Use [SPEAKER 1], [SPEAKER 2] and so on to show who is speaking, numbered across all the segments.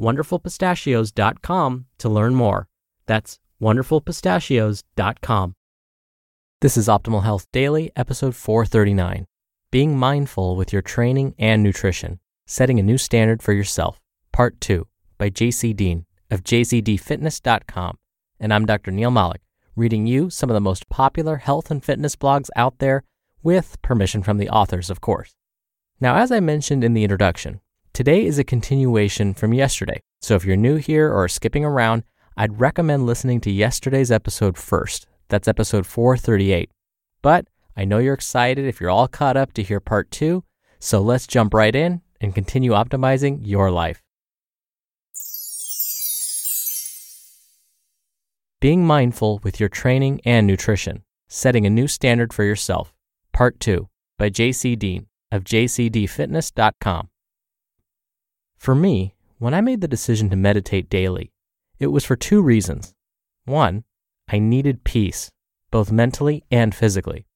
[SPEAKER 1] wonderfulpistachios.com to learn more. That's wonderfulpistachios.com. This is Optimal Health Daily, episode 439 Being Mindful with Your Training and Nutrition, Setting a New Standard for Yourself, Part 2 by JC Deen of jcdfitness.com. And I'm Dr. Neal Malik, reading you some of the most popular health and fitness blogs out there with permission from the authors, of course. Now, as I mentioned in the introduction, Today is a continuation from yesterday, so if you're new here or skipping around, I'd recommend listening to yesterday's episode first. That's episode 438. But I know you're excited if you're all caught up to hear part two, so let's jump right in and continue optimizing your life. Being mindful with your training and nutrition, setting a new standard for yourself. Part 2 by JC Deen of jcdfitness.com. For me, when I made the decision to meditate daily, it was for two reasons. One, I needed peace, both mentally and physically.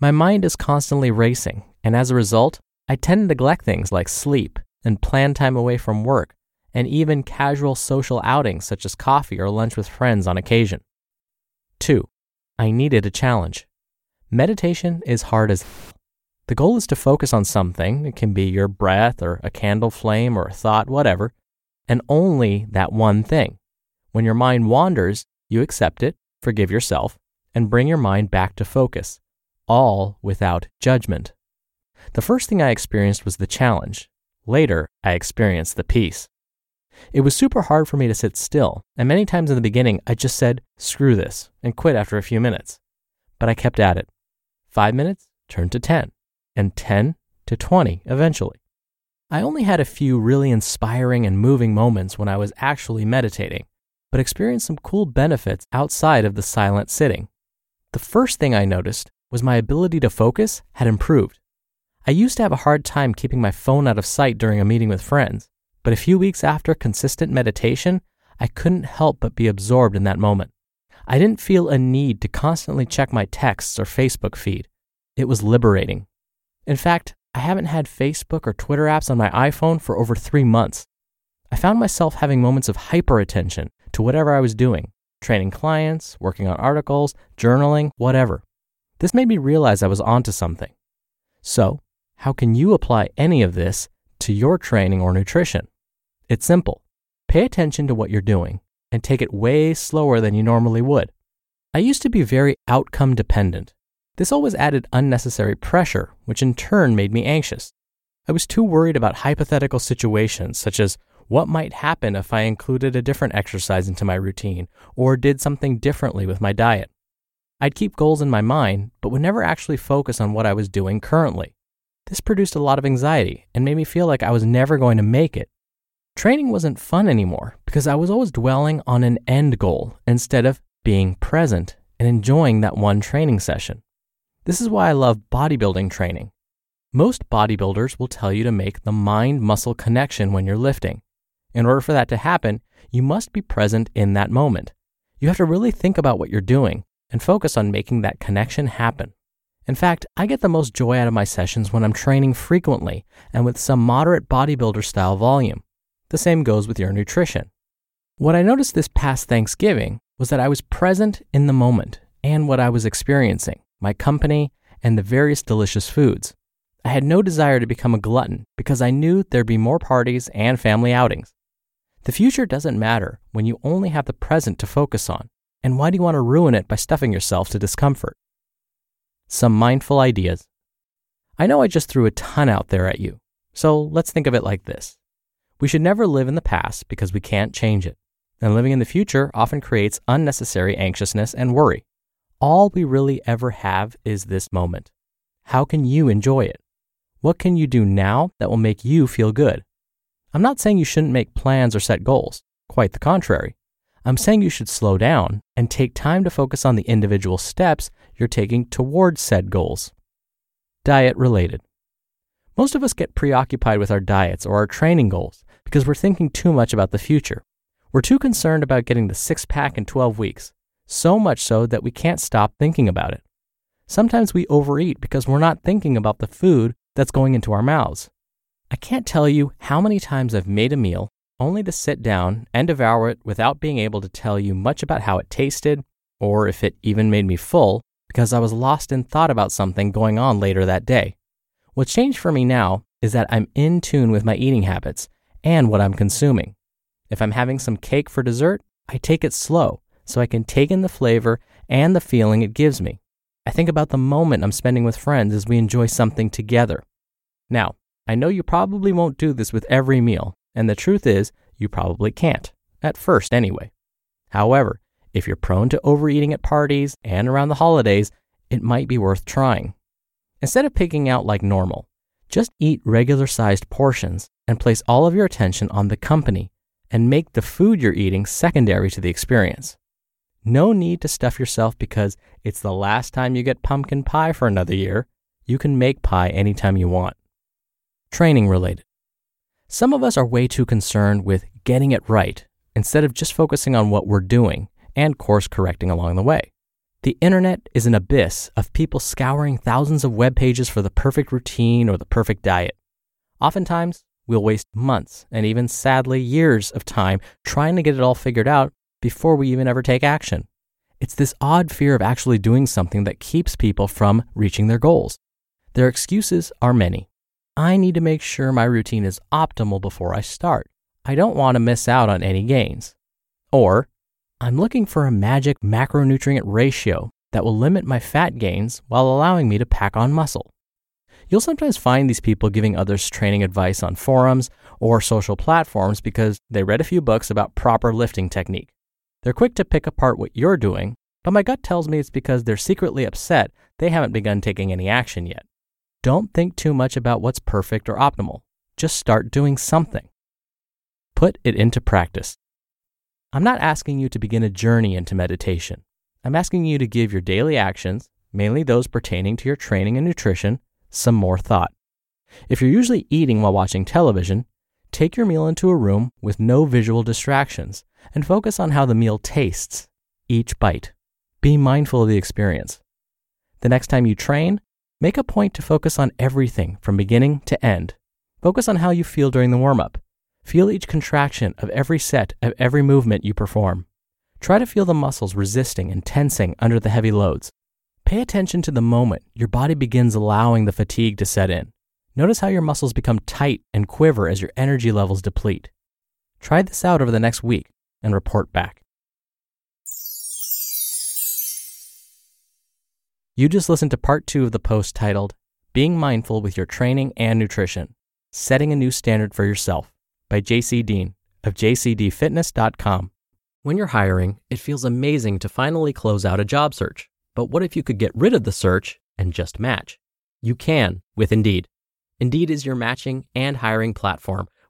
[SPEAKER 1] My mind is constantly racing, and as a result, I tend to neglect things like sleep and plan time away from work, and even casual social outings such as coffee or lunch with friends on occasion. Two, I needed a challenge. Meditation is hard as the goal is to focus on something. It can be your breath or a candle flame or a thought, whatever, and only that one thing. When your mind wanders, you accept it, forgive yourself, and bring your mind back to focus, all without judgment. The first thing I experienced was the challenge. Later, I experienced the peace. It was super hard for me to sit still, and many times in the beginning, I just said, screw this, and quit after a few minutes. But I kept at it. Five minutes turned to 10 and 10 to 20 eventually. I only had a few really inspiring and moving moments when I was actually meditating, but experienced some cool benefits outside of the silent sitting. The first thing I noticed was my ability to focus had improved. I used to have a hard time keeping my phone out of sight during a meeting with friends, but a few weeks after consistent meditation, I couldn't help but be absorbed in that moment. I didn't feel a need to constantly check my texts or Facebook feed. It was liberating. In fact, I haven't had Facebook or Twitter apps on my iPhone for over three months. I found myself having moments of hyper attention to whatever I was doing training clients, working on articles, journaling, whatever. This made me realize I was onto something. So, how can you apply any of this to your training or nutrition? It's simple. Pay attention to what you're doing and take it way slower than you normally would. I used to be very outcome dependent. This always added unnecessary pressure, which in turn made me anxious. I was too worried about hypothetical situations, such as what might happen if I included a different exercise into my routine or did something differently with my diet. I'd keep goals in my mind, but would never actually focus on what I was doing currently. This produced a lot of anxiety and made me feel like I was never going to make it. Training wasn't fun anymore because I was always dwelling on an end goal instead of being present and enjoying that one training session. This is why I love bodybuilding training. Most bodybuilders will tell you to make the mind muscle connection when you're lifting. In order for that to happen, you must be present in that moment. You have to really think about what you're doing and focus on making that connection happen. In fact, I get the most joy out of my sessions when I'm training frequently and with some moderate bodybuilder style volume. The same goes with your nutrition. What I noticed this past Thanksgiving was that I was present in the moment and what I was experiencing my company, and the various delicious foods. I had no desire to become a glutton because I knew there'd be more parties and family outings. The future doesn't matter when you only have the present to focus on. And why do you want to ruin it by stuffing yourself to discomfort? Some mindful ideas. I know I just threw a ton out there at you, so let's think of it like this. We should never live in the past because we can't change it, and living in the future often creates unnecessary anxiousness and worry. All we really ever have is this moment. How can you enjoy it? What can you do now that will make you feel good? I'm not saying you shouldn't make plans or set goals, quite the contrary. I'm saying you should slow down and take time to focus on the individual steps you're taking towards said goals. Diet related. Most of us get preoccupied with our diets or our training goals because we're thinking too much about the future. We're too concerned about getting the six pack in 12 weeks, so much so that we can't stop thinking about it. Sometimes we overeat because we're not thinking about the food that's going into our mouths. I can't tell you how many times I've made a meal only to sit down and devour it without being able to tell you much about how it tasted or if it even made me full because I was lost in thought about something going on later that day. What's changed for me now is that I'm in tune with my eating habits and what I'm consuming. If I'm having some cake for dessert, I take it slow so I can take in the flavor and the feeling it gives me. I think about the moment I'm spending with friends as we enjoy something together. Now, I know you probably won't do this with every meal, and the truth is, you probably can't, at first anyway. However, if you're prone to overeating at parties and around the holidays, it might be worth trying. Instead of picking out like normal, just eat regular sized portions and place all of your attention on the company and make the food you're eating secondary to the experience. No need to stuff yourself because it's the last time you get pumpkin pie for another year. You can make pie anytime you want. Training related. Some of us are way too concerned with getting it right instead of just focusing on what we're doing and course correcting along the way. The internet is an abyss of people scouring thousands of web pages for the perfect routine or the perfect diet. Oftentimes, we'll waste months and even sadly years of time trying to get it all figured out before we even ever take action. It's this odd fear of actually doing something that keeps people from reaching their goals. Their excuses are many. I need to make sure my routine is optimal before I start. I don't want to miss out on any gains. Or, I'm looking for a magic macronutrient ratio that will limit my fat gains while allowing me to pack on muscle. You'll sometimes find these people giving others training advice on forums or social platforms because they read a few books about proper lifting technique. They're quick to pick apart what you're doing, but my gut tells me it's because they're secretly upset they haven't begun taking any action yet. Don't think too much about what's perfect or optimal. Just start doing something. Put it into practice. I'm not asking you to begin a journey into meditation. I'm asking you to give your daily actions, mainly those pertaining to your training and nutrition, some more thought. If you're usually eating while watching television, take your meal into a room with no visual distractions and focus on how the meal tastes, each bite. Be mindful of the experience. The next time you train, Make a point to focus on everything from beginning to end. Focus on how you feel during the warm up. Feel each contraction of every set of every movement you perform. Try to feel the muscles resisting and tensing under the heavy loads. Pay attention to the moment your body begins allowing the fatigue to set in. Notice how your muscles become tight and quiver as your energy levels deplete. Try this out over the next week and report back. You just listened to part two of the post titled Being Mindful with Your Training and Nutrition Setting a New Standard for Yourself by JC Deen of jcdfitness.com. When you're hiring, it feels amazing to finally close out a job search. But what if you could get rid of the search and just match? You can with Indeed. Indeed is your matching and hiring platform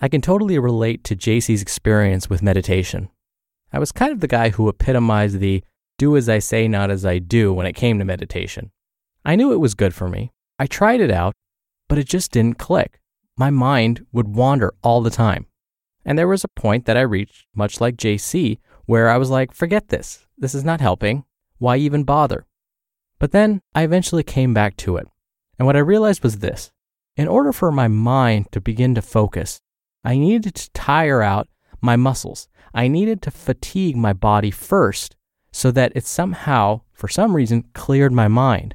[SPEAKER 1] I can totally relate to JC's experience with meditation. I was kind of the guy who epitomized the do as I say, not as I do when it came to meditation. I knew it was good for me. I tried it out, but it just didn't click. My mind would wander all the time. And there was a point that I reached, much like JC, where I was like, forget this. This is not helping. Why even bother? But then I eventually came back to it. And what I realized was this in order for my mind to begin to focus, I needed to tire out my muscles. I needed to fatigue my body first so that it somehow, for some reason, cleared my mind.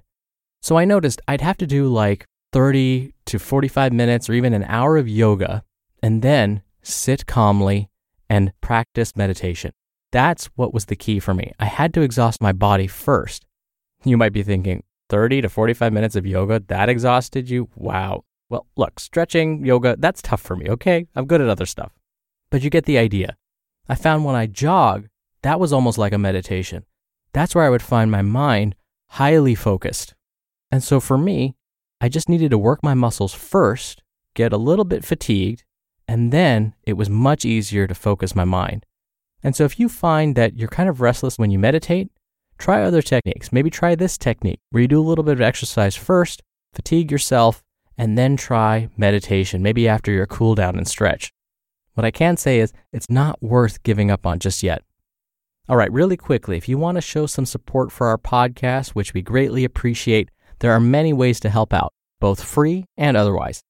[SPEAKER 1] So I noticed I'd have to do like 30 to 45 minutes or even an hour of yoga and then sit calmly and practice meditation. That's what was the key for me. I had to exhaust my body first. You might be thinking, 30 to 45 minutes of yoga, that exhausted you? Wow. Well, look, stretching, yoga, that's tough for me, okay? I'm good at other stuff. But you get the idea. I found when I jog, that was almost like a meditation. That's where I would find my mind highly focused. And so for me, I just needed to work my muscles first, get a little bit fatigued, and then it was much easier to focus my mind. And so if you find that you're kind of restless when you meditate, try other techniques. Maybe try this technique where you do a little bit of exercise first, fatigue yourself, and then try meditation, maybe after your cool down and stretch. What I can say is it's not worth giving up on just yet. All right, really quickly, if you want to show some support for our podcast, which we greatly appreciate, there are many ways to help out, both free and otherwise.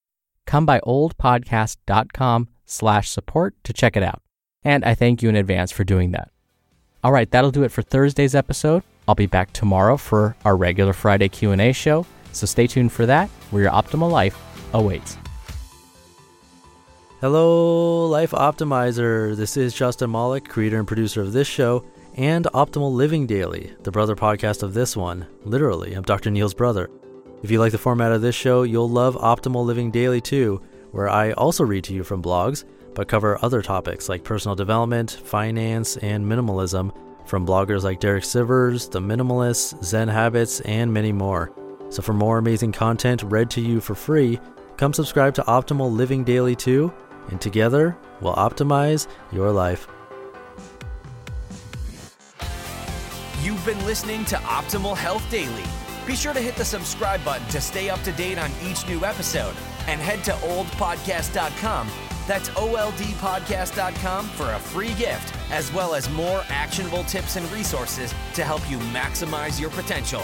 [SPEAKER 1] Come by oldpodcast.com slash support to check it out. And I thank you in advance for doing that. All right, that'll do it for Thursday's episode. I'll be back tomorrow for our regular Friday Q&A show, so stay tuned for that, where your optimal life awaits.
[SPEAKER 2] Hello, Life Optimizer. This is Justin Malik, creator and producer of this show and Optimal Living Daily, the brother podcast of this one. Literally, I'm Dr. Neal's brother. If you like the format of this show, you'll love Optimal Living Daily too, where I also read to you from blogs, but cover other topics like personal development, finance, and minimalism from bloggers like Derek Sivers, The Minimalists, Zen Habits, and many more. So for more amazing content read to you for free, come subscribe to Optimal Living Daily too, and together we'll optimize your life.
[SPEAKER 3] You've been listening to Optimal Health Daily. Be sure to hit the subscribe button to stay up to date on each new episode and head to oldpodcast.com. That's oldpodcast.com for a free gift, as well as more actionable tips and resources to help you maximize your potential.